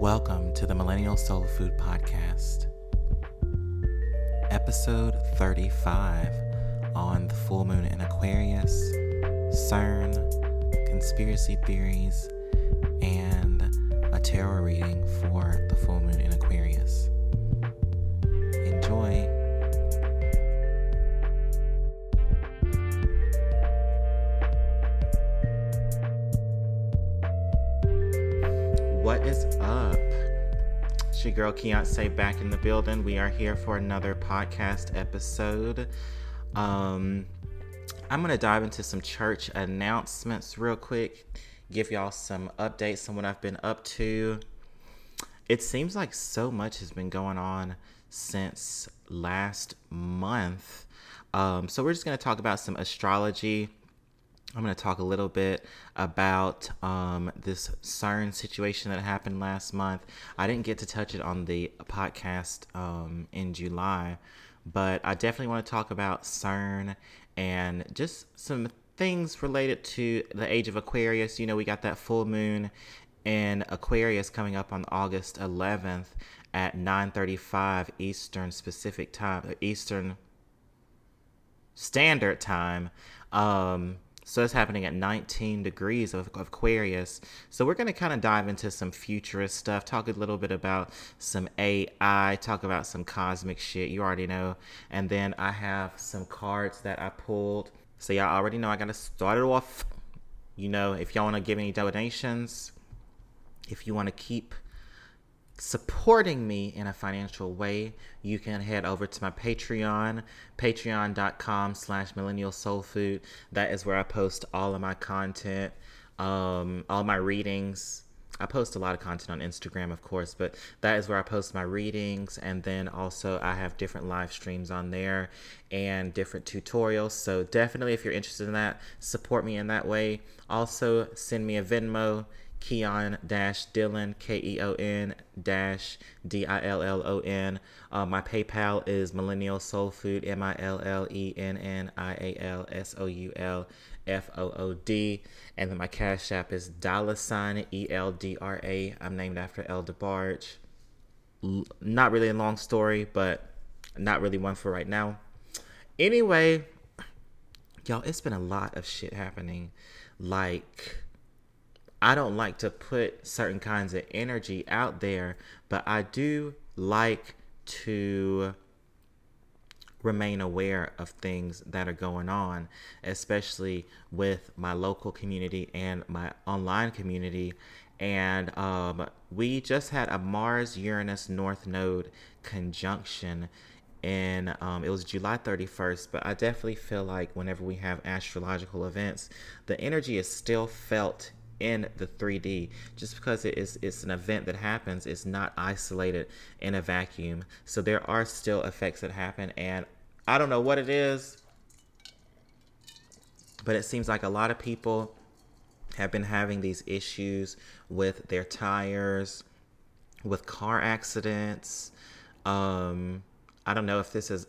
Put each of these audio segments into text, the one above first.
Welcome to the Millennial Soul Food Podcast, episode 35 on the full moon in Aquarius, CERN, conspiracy theories, and a tarot reading for the full moon in girl Keonce back in the building. We are here for another podcast episode. Um, I'm gonna dive into some church announcements real quick, give y'all some updates on what I've been up to. It seems like so much has been going on since last month. Um, so we're just gonna talk about some astrology I'm going to talk a little bit about um, this CERN situation that happened last month. I didn't get to touch it on the podcast um, in July, but I definitely want to talk about CERN and just some things related to the age of Aquarius. You know, we got that full moon in Aquarius coming up on August 11th at 9:35 Eastern Specific Time, Eastern Standard Time. Um, so it's happening at 19 degrees of, of Aquarius. So we're going to kind of dive into some futurist stuff, talk a little bit about some AI, talk about some cosmic shit. You already know. And then I have some cards that I pulled. So y'all already know I got to start it off. You know, if y'all want to give any donations, if you want to keep supporting me in a financial way, you can head over to my Patreon, patreon.com slash millennial soul food. That is where I post all of my content, um, all my readings. I post a lot of content on Instagram, of course, but that is where I post my readings. And then also, I have different live streams on there and different tutorials. So, definitely, if you're interested in that, support me in that way. Also, send me a Venmo Keon dash Dillon K E O N dash D I L L O N. Uh, my PayPal is Millennial Soul Food M I L L E N N I A L S O U L F O O D, and then my Cash App is dollar sign E L D R A. I'm named after El DeBarge. L- not really a long story, but not really one for right now. Anyway, y'all, it's been a lot of shit happening. Like I don't like to put certain kinds of energy out there, but I do like to remain aware of things that are going on, especially with my local community and my online community. And um, we just had a Mars Uranus North Node conjunction and um, it was July 31st. But I definitely feel like whenever we have astrological events, the energy is still felt in the 3D. Just because it is it's an event that happens, it's not isolated in a vacuum. So there are still effects that happen, and I don't know what it is, but it seems like a lot of people have been having these issues with their tires, with car accidents. Um, I don't know if this is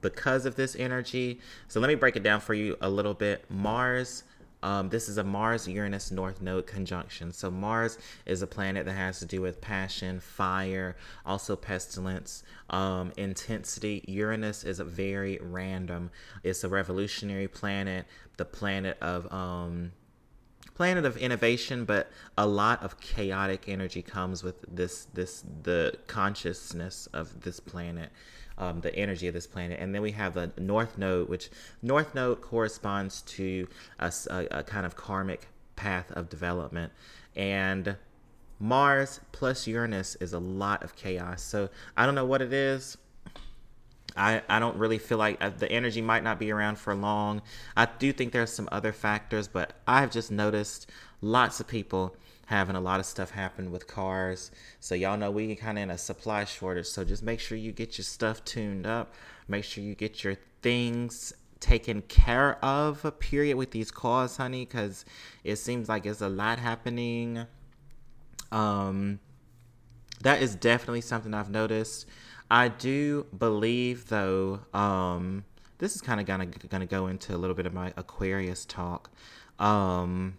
because of this energy. So let me break it down for you a little bit. Mars um, this is a Mars Uranus North Node conjunction. So, Mars is a planet that has to do with passion, fire, also pestilence, um, intensity. Uranus is a very random, it's a revolutionary planet, the planet of. Um, planet of innovation but a lot of chaotic energy comes with this this the consciousness of this planet um, the energy of this planet. And then we have the North Node, which North Node corresponds to a, a, a kind of karmic path of development. And Mars plus Uranus is a lot of chaos. So I don't know what it is. I, I don't really feel like uh, the energy might not be around for long. I do think there's some other factors, but I've just noticed lots of people having a lot of stuff happen with cars. So y'all know we kind of in a supply shortage. So just make sure you get your stuff tuned up. Make sure you get your things taken care of. Period with these cars, honey, because it seems like it's a lot happening. Um, that is definitely something I've noticed. I do believe though. Um, this is kind of gonna gonna go into a little bit of my Aquarius talk. Um,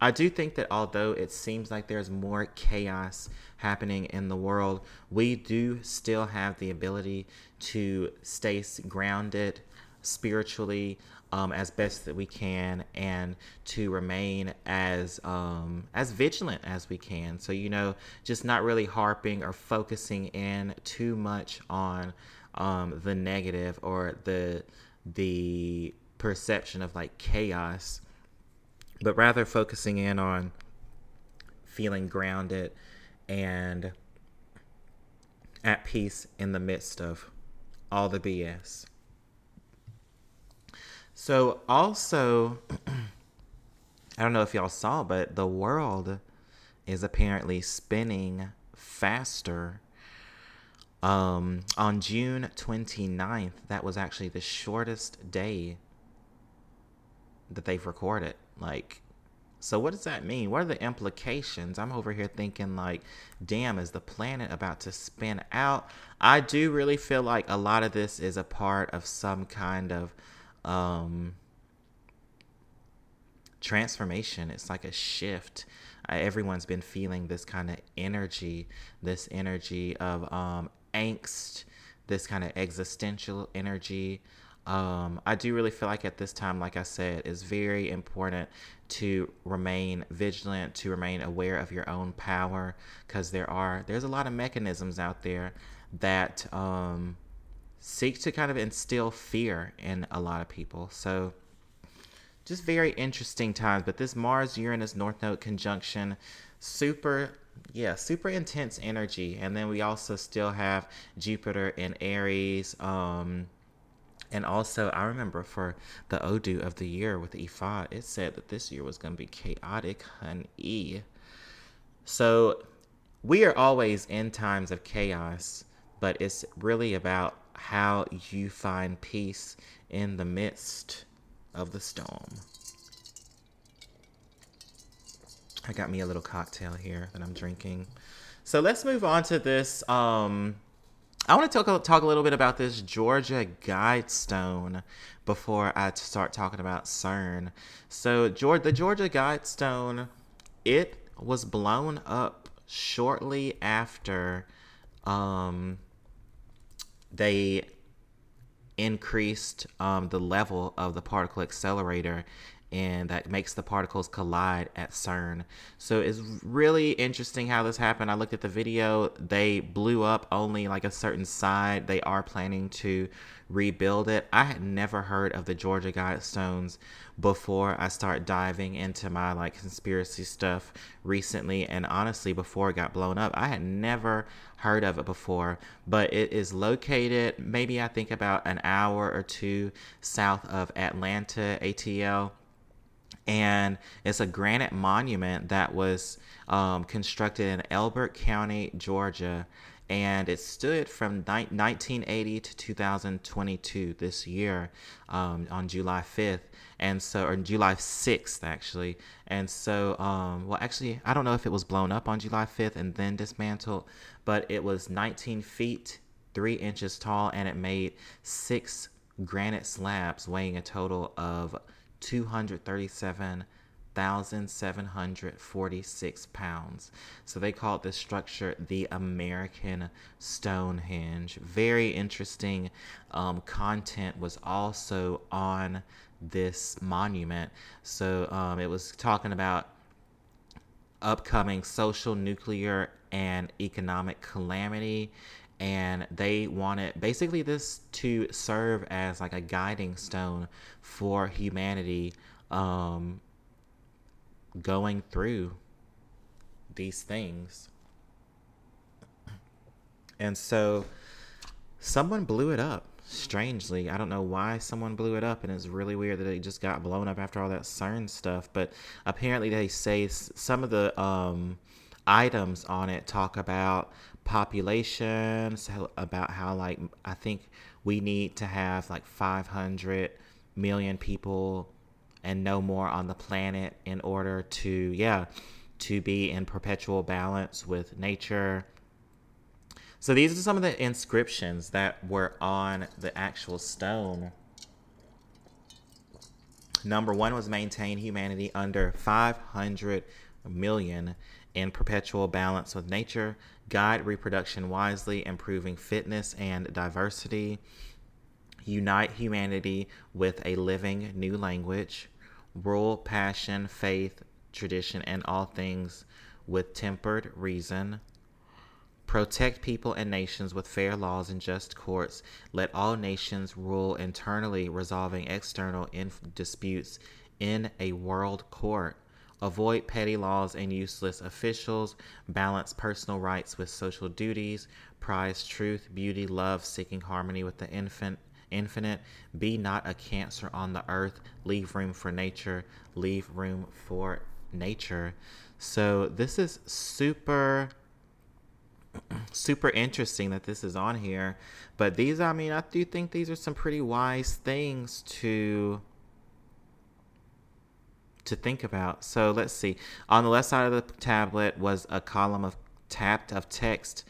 I do think that although it seems like there's more chaos happening in the world, we do still have the ability to stay grounded spiritually um, as best that we can and to remain as um, as vigilant as we can. So you know, just not really harping or focusing in too much on um, the negative or the the perception of like chaos but rather focusing in on feeling grounded and at peace in the midst of all the BS. So, also, I don't know if y'all saw, but the world is apparently spinning faster. Um, on June 29th, that was actually the shortest day that they've recorded. Like, so what does that mean? What are the implications? I'm over here thinking like, damn, is the planet about to spin out? I do really feel like a lot of this is a part of some kind of um transformation. It's like a shift. Uh, everyone's been feeling this kind of energy, this energy of um angst, this kind of existential energy um, I do really feel like at this time, like I said, it's very important to remain vigilant, to remain aware of your own power, because there are there's a lot of mechanisms out there that um, seek to kind of instill fear in a lot of people. So just very interesting times. But this Mars Uranus North Node conjunction, super yeah, super intense energy. And then we also still have Jupiter in Aries. Um, and also, I remember for the Odu of the year with Ifa, it said that this year was going to be chaotic, honey. So, we are always in times of chaos, but it's really about how you find peace in the midst of the storm. I got me a little cocktail here that I'm drinking. So let's move on to this um I want to talk talk a little bit about this Georgia Guidestone before I start talking about CERN. So, the Georgia Guidestone, it was blown up shortly after um, they increased um, the level of the particle accelerator and that makes the particles collide at CERN. So it's really interesting how this happened. I looked at the video. They blew up only like a certain side. They are planning to rebuild it. I had never heard of the Georgia Guidestones before I start diving into my like conspiracy stuff recently and honestly before it got blown up. I had never heard of it before, but it is located maybe I think about an hour or two south of Atlanta ATL and it's a granite monument that was um, constructed in Elbert County, Georgia, and it stood from ni- 1980 to 2022 this year um, on July 5th. And so, or July 6th, actually. And so, um, well, actually, I don't know if it was blown up on July 5th and then dismantled, but it was 19 feet, three inches tall, and it made six granite slabs weighing a total of 237,746 pounds. So they called this structure the American Stonehenge. Very interesting um, content was also on this monument. So um, it was talking about upcoming social, nuclear, and economic calamity and they wanted basically this to serve as like a guiding stone for humanity um, going through these things. And so someone blew it up. Strangely, I don't know why someone blew it up, and it's really weird that it just got blown up after all that CERN stuff. But apparently, they say some of the um, items on it talk about population, so about how like I think we need to have like 500 million people and no more on the planet in order to yeah to be in perpetual balance with nature. So these are some of the inscriptions that were on the actual stone. Number one was maintain humanity under 500 million in perpetual balance with nature, guide reproduction wisely, improving fitness and diversity, unite humanity with a living new language, rule passion, faith, tradition, and all things with tempered reason. Protect people and nations with fair laws and just courts. Let all nations rule internally, resolving external inf- disputes in a world court. Avoid petty laws and useless officials. Balance personal rights with social duties. Prize truth, beauty, love, seeking harmony with the infant, infinite. Be not a cancer on the earth. Leave room for nature. Leave room for nature. So this is super super interesting that this is on here. But these, I mean, I do think these are some pretty wise things to to think about. So let's see. On the left side of the tablet was a column of tapped of text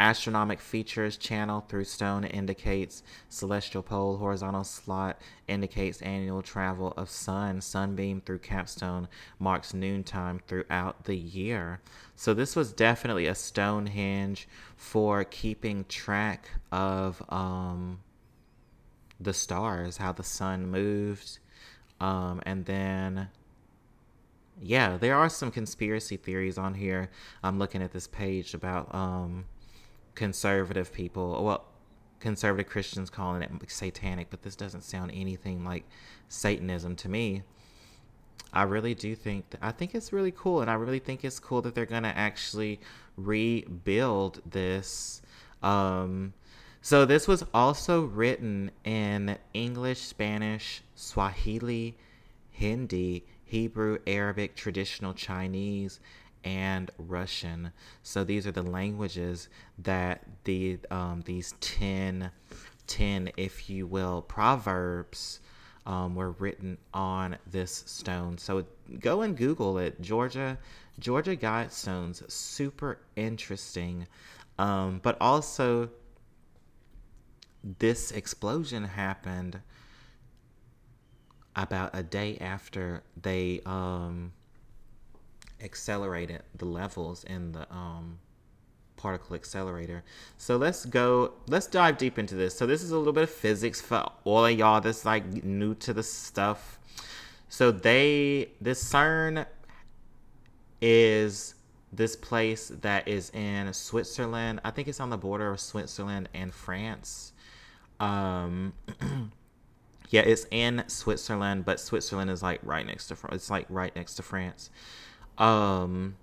Astronomic features channel through stone indicates celestial pole. Horizontal slot indicates annual travel of sun. Sunbeam through capstone marks noontime throughout the year. So this was definitely a Stonehenge for keeping track of um, the stars, how the sun moved, um, and then yeah, there are some conspiracy theories on here. I'm looking at this page about um, conservative people, well, conservative Christians calling it satanic, but this doesn't sound anything like Satanism to me. I really do think I think it's really cool, and I really think it's cool that they're gonna actually rebuild this. Um, so this was also written in English, Spanish, Swahili, Hindi, Hebrew, Arabic, traditional Chinese, and Russian. So these are the languages that the um, these 10, 10, if you will, proverbs um, were written on this stone. So go and Google it. Georgia, Georgia Guidestones, super interesting. Um, but also, this explosion happened about a day after they um, accelerated the levels in the um, particle accelerator. So let's go, let's dive deep into this. So this is a little bit of physics for all of y'all that's like new to the stuff. So they, this CERN is this place that is in Switzerland. I think it's on the border of Switzerland and France. Um, yeah, it's in Switzerland, but Switzerland is like right next to France. It's like right next to France. Um,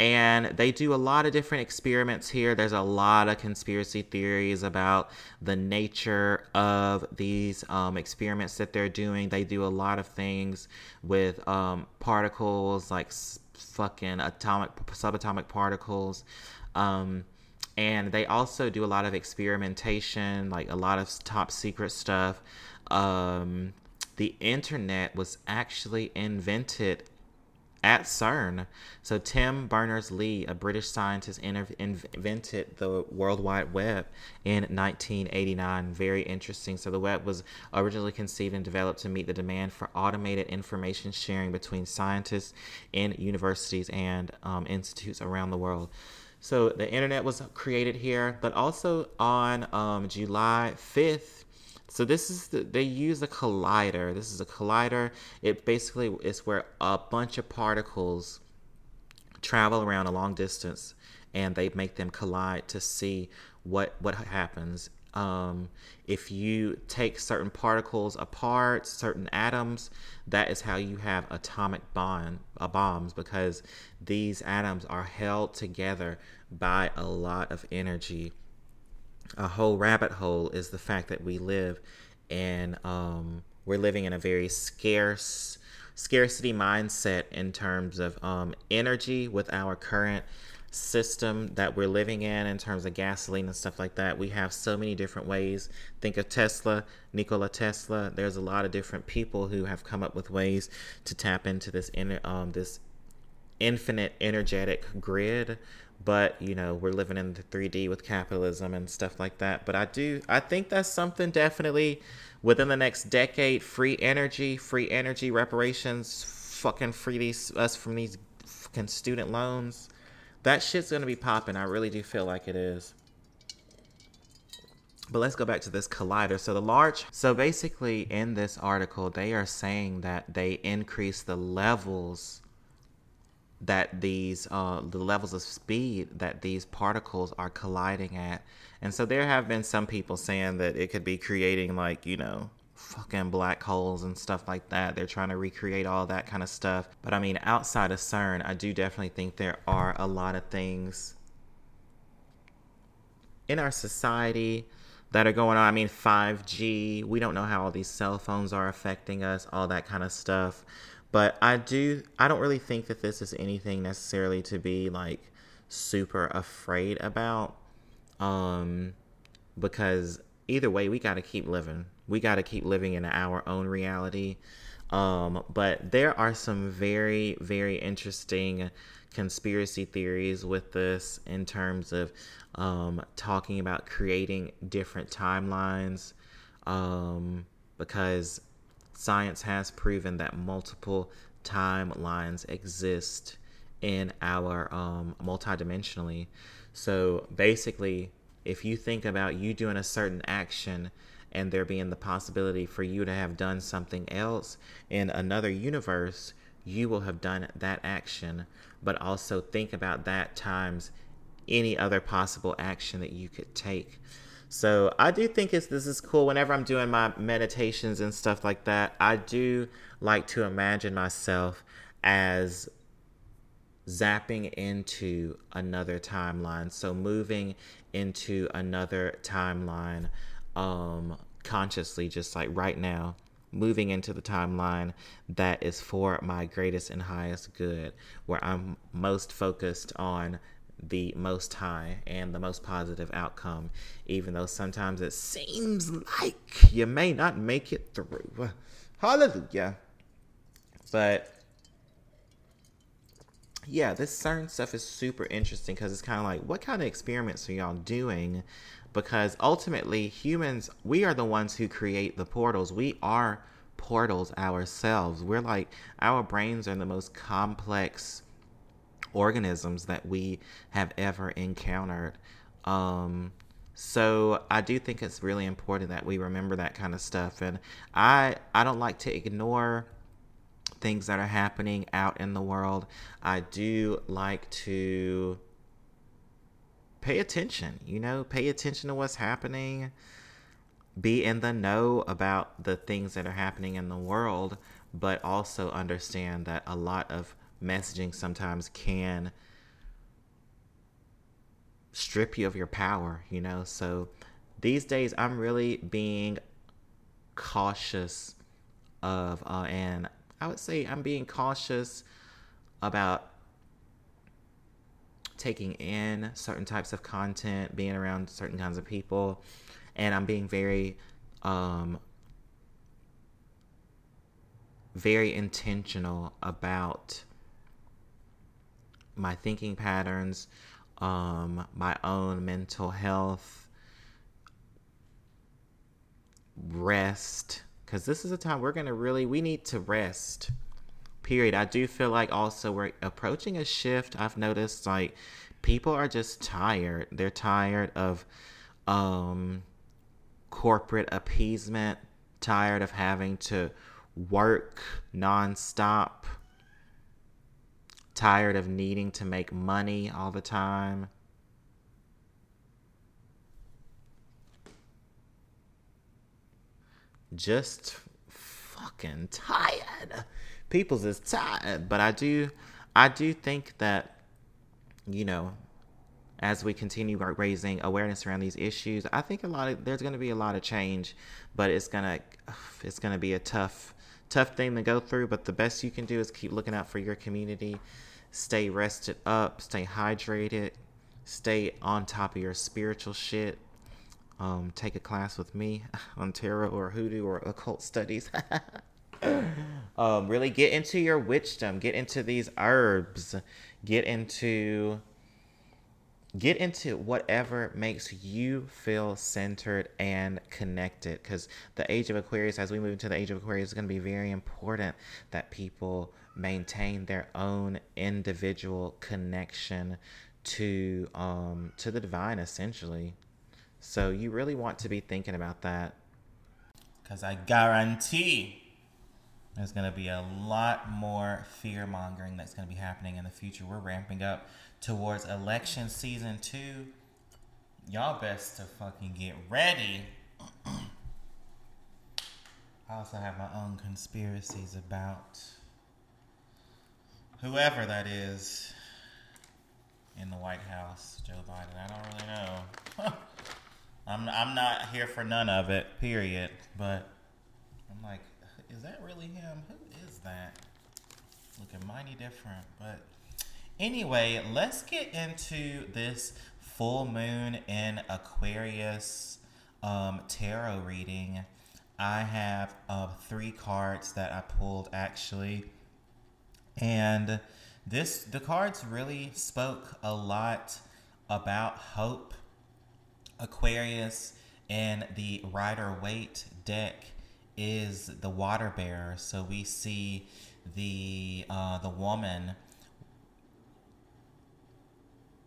and they do a lot of different experiments here. There's a lot of conspiracy theories about the nature of these um, experiments that they're doing. They do a lot of things with um, particles, like fucking atomic, subatomic particles. Um, and they also do a lot of experimentation, like a lot of top secret stuff. Um, the internet was actually invented at CERN. So Tim Berners-Lee, a British scientist, invented the World Wide Web in 1989. Very interesting. So the web was originally conceived and developed to meet the demand for automated information sharing between scientists in universities and um, institutes around the world. So the internet was created here, but also on um, July 5th, so this is the, they use a collider. This is a collider. It basically is where a bunch of particles travel around a long distance and they make them collide to see what what happens um, if you take certain particles apart, certain atoms, that is how you have atomic bomb uh, bombs because these atoms are held together by a lot of energy a whole rabbit hole is the fact that we live in um, we're living in a very scarce scarcity mindset in terms of um, energy with our current system that we're living in in terms of gasoline and stuff like that. We have so many different ways. Think of tesla nikola tesla. There's a lot of different people who have come up with ways to tap into this um, this infinite energetic grid but you know we're living in the 3d with capitalism and stuff like that. But i do i think that's something definitely within the next decade free energy free energy reparations fucking free these us from these fucking student loans. That shit's gonna be popping. I really do feel like it is. But let's go back to this collider. So the large, so basically in this article, they are saying that they increase the levels that these uh, the levels of speed that these particles are colliding at. And so there have been some people saying that it could be creating like you know fucking black holes and stuff like that. They're trying to recreate all that kind of stuff. But i mean outside of cern i do definitely think there are a lot of things in our society that are going on. I mean 5g we don't know how all these cell phones are affecting us all that kind of stuff but I do I don't really think that this is anything necessarily to be like super afraid about. Um because either way we got to keep living. We got to keep living in our own reality. Um but there are some very very interesting conspiracy theories with this in terms of um, talking about creating different timelines um, because science has proven that multiple timelines exist in our um, multidimensionally. So basically, if you think about you doing a certain action and there being the possibility for you to have done something else in another universe, you will have done that action. But also think about that times any other possible action that you could take. So I do think it's this is cool. Whenever I'm doing my meditations and stuff like that, I do like to imagine myself as zapping into another timeline. So moving into another timeline um consciously just like right now moving into the timeline that is for my greatest and highest good where I'm most focused on the most high and the most positive outcome, even though sometimes it seems like you may not make it through. Hallelujah. But yeah, this CERN stuff is super interesting because it's kind of like, what kind of experiments are y'all doing? Because ultimately, humans, we are the ones who create the portals. We are portals ourselves. We're like, our brains are the most complex organisms that we have ever encountered. Um, so I do think it's really important that we remember that kind of stuff. And I I don't like to ignore things that are happening out in the world. I do like to pay attention, you know, pay attention to what's happening, be in the know about the things that are happening in the world, but also understand that a lot of messaging sometimes can strip you of your power, you know? So these days, I'm really being cautious of, uh, and I would say I'm being cautious about taking in certain types of content, being around certain kinds of people, and I'm being very, um, very intentional about my thinking patterns, um, my own mental health, rest. Because this is a time we're going to really, we need to rest. Period. I do feel like also we're approaching a shift. I've noticed like people are just tired. They're tired of um, corporate appeasement, tired of having to work nonstop tired of needing to make money all the time. Just fucking tired. People's is tired, but I do I do think that you know, as we continue raising awareness around these issues, I think a lot of there's going to be a lot of change, but it's going to it's going to be a tough tough thing to go through, but the best you can do is keep looking out for your community. Stay rested up, stay hydrated, stay on top of your spiritual shit. Um, take a class with me on tarot or hoodoo or occult studies. um, really get into your witchdom, get into these herbs, get into get into whatever makes you feel centered and connected because the age of aquarius as we move into the age of aquarius is going to be very important that people maintain their own individual connection to um to the divine essentially. So you really want to be thinking about that. Because i guarantee there's going to be a lot more fear mongering that's going to be happening in the future. We're ramping up towards election season two. Y'all best to fucking get ready. I also have my own conspiracies about whoever that is in the White House, Joe Biden. I don't really know. I'm I'm not here for none of it, period. But I'm like, is that really him? Who is that? Looking mighty different, but Anyway, let's get into this full moon in Aquarius um, tarot reading. I have uh, three cards that I pulled actually, and this the cards really spoke a lot about hope. Aquarius and the Rider Waite deck is the water bearer, so we see the uh, the woman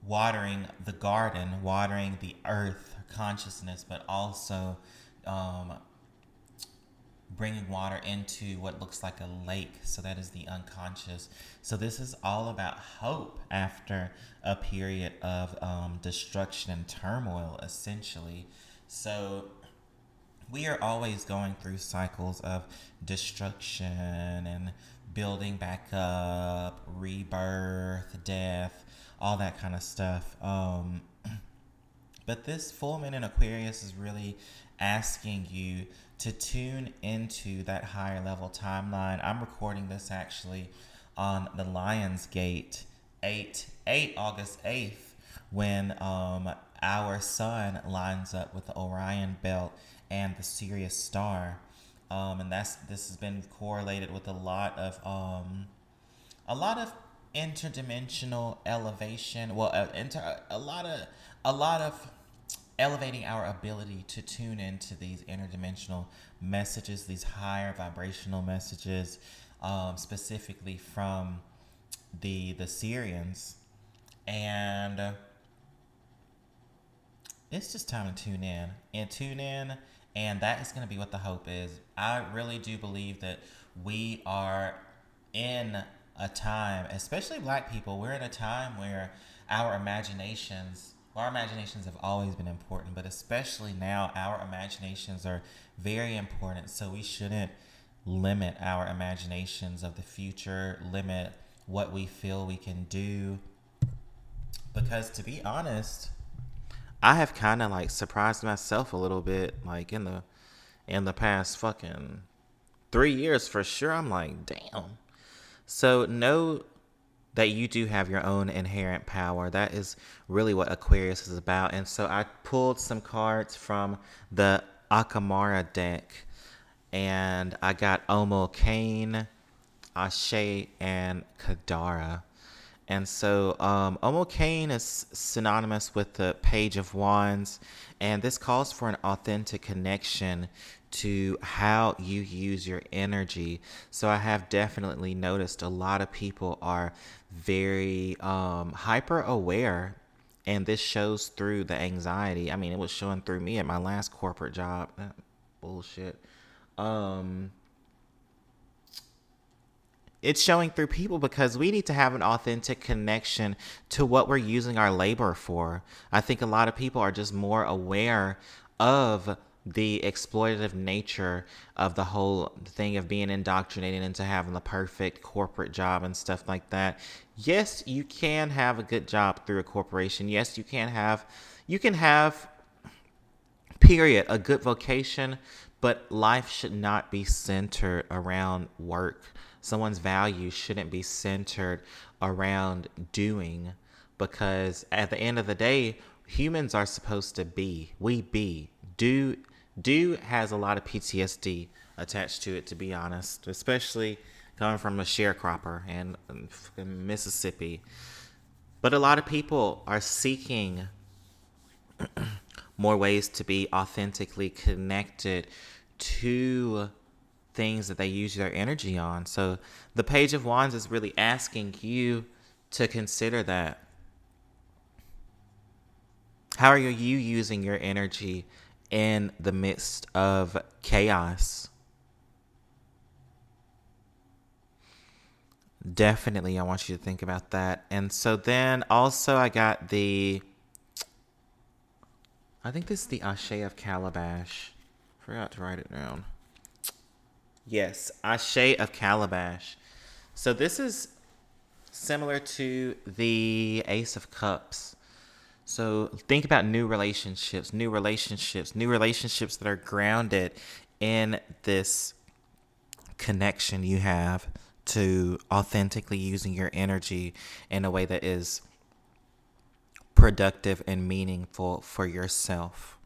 watering the garden, watering the earth consciousness, but also um, bringing water into what looks like a lake. So that is the unconscious. So this is all about hope after a period of um, destruction and turmoil, essentially. So we are always going through cycles of destruction and building back up, rebirth, death all that kind of stuff. Um, but this full moon in Aquarius is really asking you to tune into that higher level timeline. I'm recording this actually on the Lions Gate 8, 8 August 8th when um, our sun lines up with the Orion belt and the Sirius star. Um, and that's this has been correlated with a lot of um, a lot of interdimensional elevation. Well, uh, inter, a lot of a lot of elevating our ability to tune into these interdimensional messages, these higher vibrational messages, um, specifically from the the Sirians, and uh, it's just time to tune in and tune in, and that is going to be what the hope is. I really do believe that we are in a time, especially black people, we're in a time where our imaginations, well, our imaginations have always been important, but especially now, our imaginations are very important. So we shouldn't limit our imaginations of the future, limit what we feel we can do. Because to be honest, I have kind of like surprised myself a little bit, like in the in the past fucking three years for sure. I'm like, damn so know that you do have your own inherent power. That is really what Aquarius is about. And so I pulled some cards from the Akamara deck and I got Omo Kane, Ashe, and Kadara. And so um, Omo Kane is synonymous with the Page of Wands, and this calls for an authentic connection to how you use your energy. So I have definitely noticed a lot of people are very um, hyper aware, and this shows through the anxiety. I mean, it was showing through me at my last corporate job. That bullshit. Um, it's showing through people because we need to have an authentic connection to what we're using our labor for. I think a lot of people are just more aware of the exploitative nature of the whole thing of being indoctrinated into having the perfect corporate job and stuff like that. Yes, you can have a good job through a corporation. Yes, you can have you can have period a good vocation, but life should not be centered around work. Someone's value shouldn't be centered around doing because at the end of the day, humans are supposed to be. We be. Do do has a lot of PTSD attached to it, to be honest, especially coming from a sharecropper and um, in Mississippi. But a lot of people are seeking more ways to be authentically connected to things that they use their energy on. So the Page of Wands is really asking you to consider that. How are you using your energy in the midst of chaos? Definitely, I want you to think about that. And so then also, I got the. I think this is the Ashe of Calabash. Forgot to write it down. Yes, Ashe of Calabash. So this is similar to the Ace of Cups. So think about new relationships, new relationships, new relationships that are grounded in this connection you have to authentically using your energy in a way that is productive and meaningful for yourself.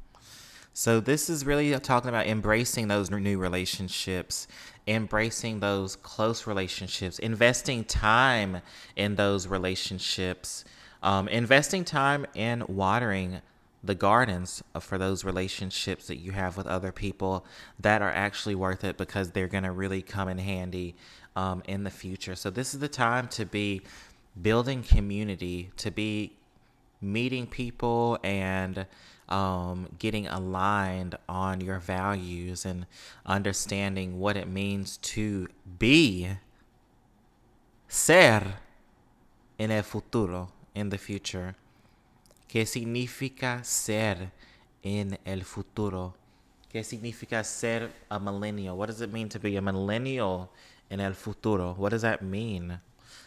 So, this is really talking about embracing those new relationships, embracing those close relationships, investing time in those relationships, um, investing time in watering the gardens for those relationships that you have with other people that are actually worth it because they're going to really come in handy um, in the future. So, this is the time to be building community, to be meeting people and um, getting aligned on your values and understanding what it means to be ser en el futuro, in the future. ¿Qué significa ser en el futuro? ¿Qué significa ser a millennial? What does it mean to be a millennial in el futuro? What does that mean?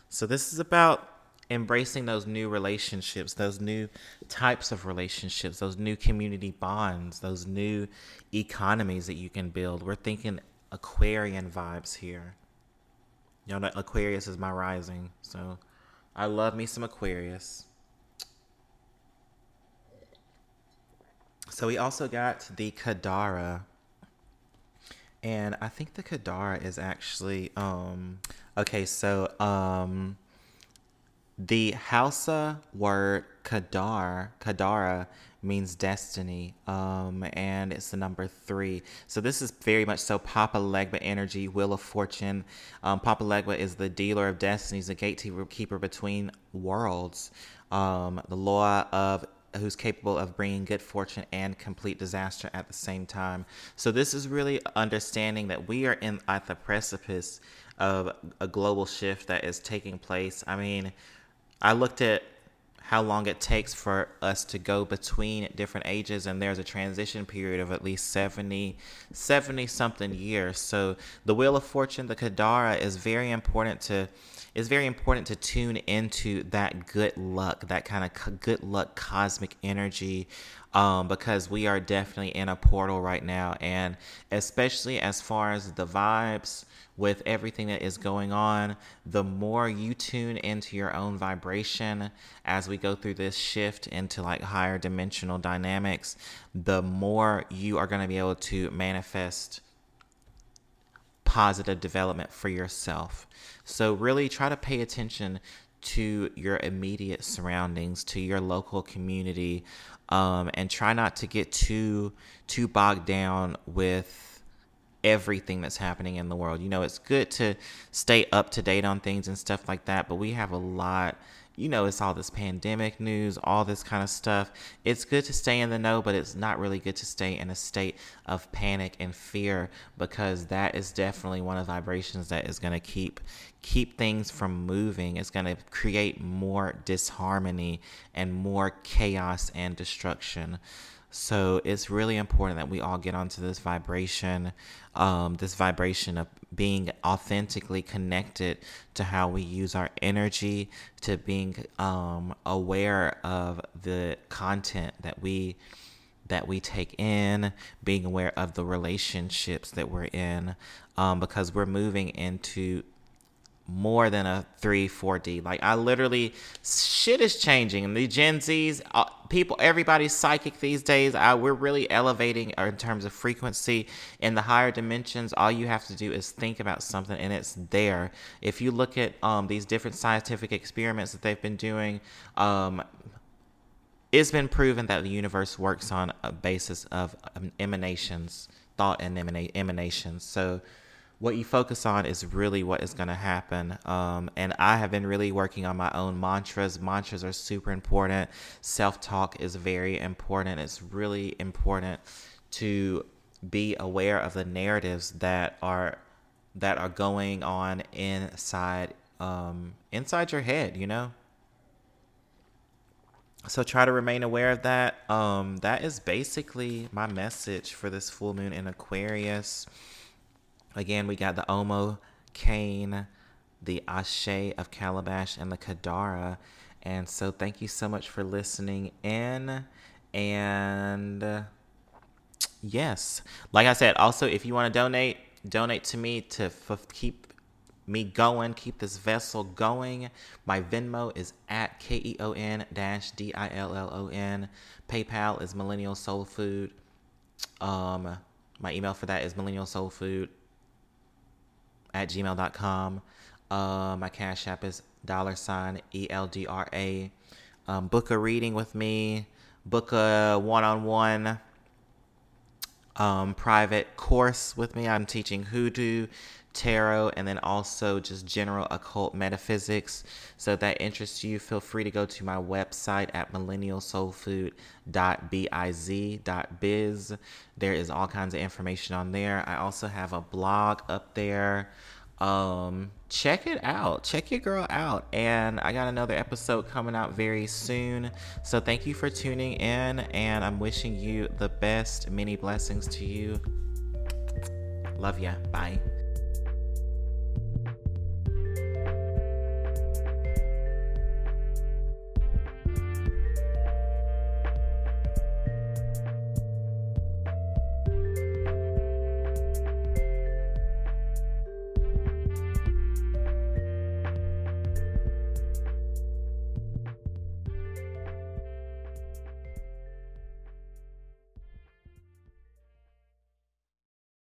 So, this is about embracing those new relationships, those new types of relationships, those new community bonds, those new economies that you can build. We're thinking Aquarian vibes here. Y'all know, Aquarius is my rising, so I love me some Aquarius. So we also got the Kadara. And I think the Kadara is actually um okay, so um the Hausa word Kadar, Kadara means destiny, um, and it's the number three. So this is very much so Papa Legba energy, Wheel of Fortune. Um, Papa Legba is the dealer of destinies, the gatekeeper between worlds, um, the law of who's capable of bringing good fortune and complete disaster at the same time. So this is really understanding that we are in at the precipice of a global shift that is taking place. I mean, I looked at how long it takes for us to go between different ages and there's a transition period of at least 70 70 something years. So the wheel of fortune the kadara is very important to is very important to tune into that good luck that kind of good luck cosmic energy um, because we are definitely in a portal right now and especially as far as the vibes with everything that is going on, the more you tune into your own vibration as we go through this shift into like higher dimensional dynamics, the more you are going to be able to manifest positive development for yourself. So, really try to pay attention to your immediate surroundings, to your local community, um, and try not to get too too bogged down with everything that's happening in the world. You know, it's good to stay up to date on things and stuff like that, but we have a lot. You know, it's all this pandemic news, all this kind of stuff. It's good to stay in the know, but it's not really good to stay in a state of panic and fear because that is definitely one of the vibrations that is going to keep keep things from moving. It's going to create more disharmony and more chaos and destruction. So it's really important that we all get onto this vibration, um, this vibration of being authentically connected to how we use our energy, to being um, aware of the content that we that we take in, being aware of the relationships that we're in, um, because we're moving into more than a 3 4d like i literally shit is changing. And the gen z's uh, people everybody's psychic these days. I, we're really elevating in terms of frequency. In the higher dimensions all you have to do is think about something and it's there. If you look at um, these different scientific experiments that they've been doing um, it's been proven that the universe works on a basis of um, emanations thought and emanations. So what you focus on is really what is going to happen. Um, and I have been really working on my own mantras. Mantras are super important. Self talk is very important. It's really important to be aware of the narratives that are that are going on inside um, inside your head. You know. So try to remain aware of that. Um, that is basically my message for this full moon in Aquarius. Again, we got the Omo Kane, the Ashe of Calabash, and the Kadara. And so, thank you so much for listening in. And yes, like I said, also, if you want to donate, donate to me to f- keep me going, keep this vessel going. My Venmo is at K E O N dash D I L L O N. PayPal is Millennial Soul Food. Um, my email for that is Millennial Soul Food at gmail.com. Uh, my cash app is dollar sign ELDRA. Um, book a reading with me, book a one on one Um, private course with me. I'm teaching hoodoo, tarot, and then also just general occult metaphysics. So if that interests you, feel free to go to my website at millennialsoulfood.biz.biz. There is all kinds of information on there. I also have a blog up there um check it out. Check your girl out. And i got another episode coming out very soon. So thank you for tuning in and i'm wishing you the best. Many blessings to you. Love ya. Bye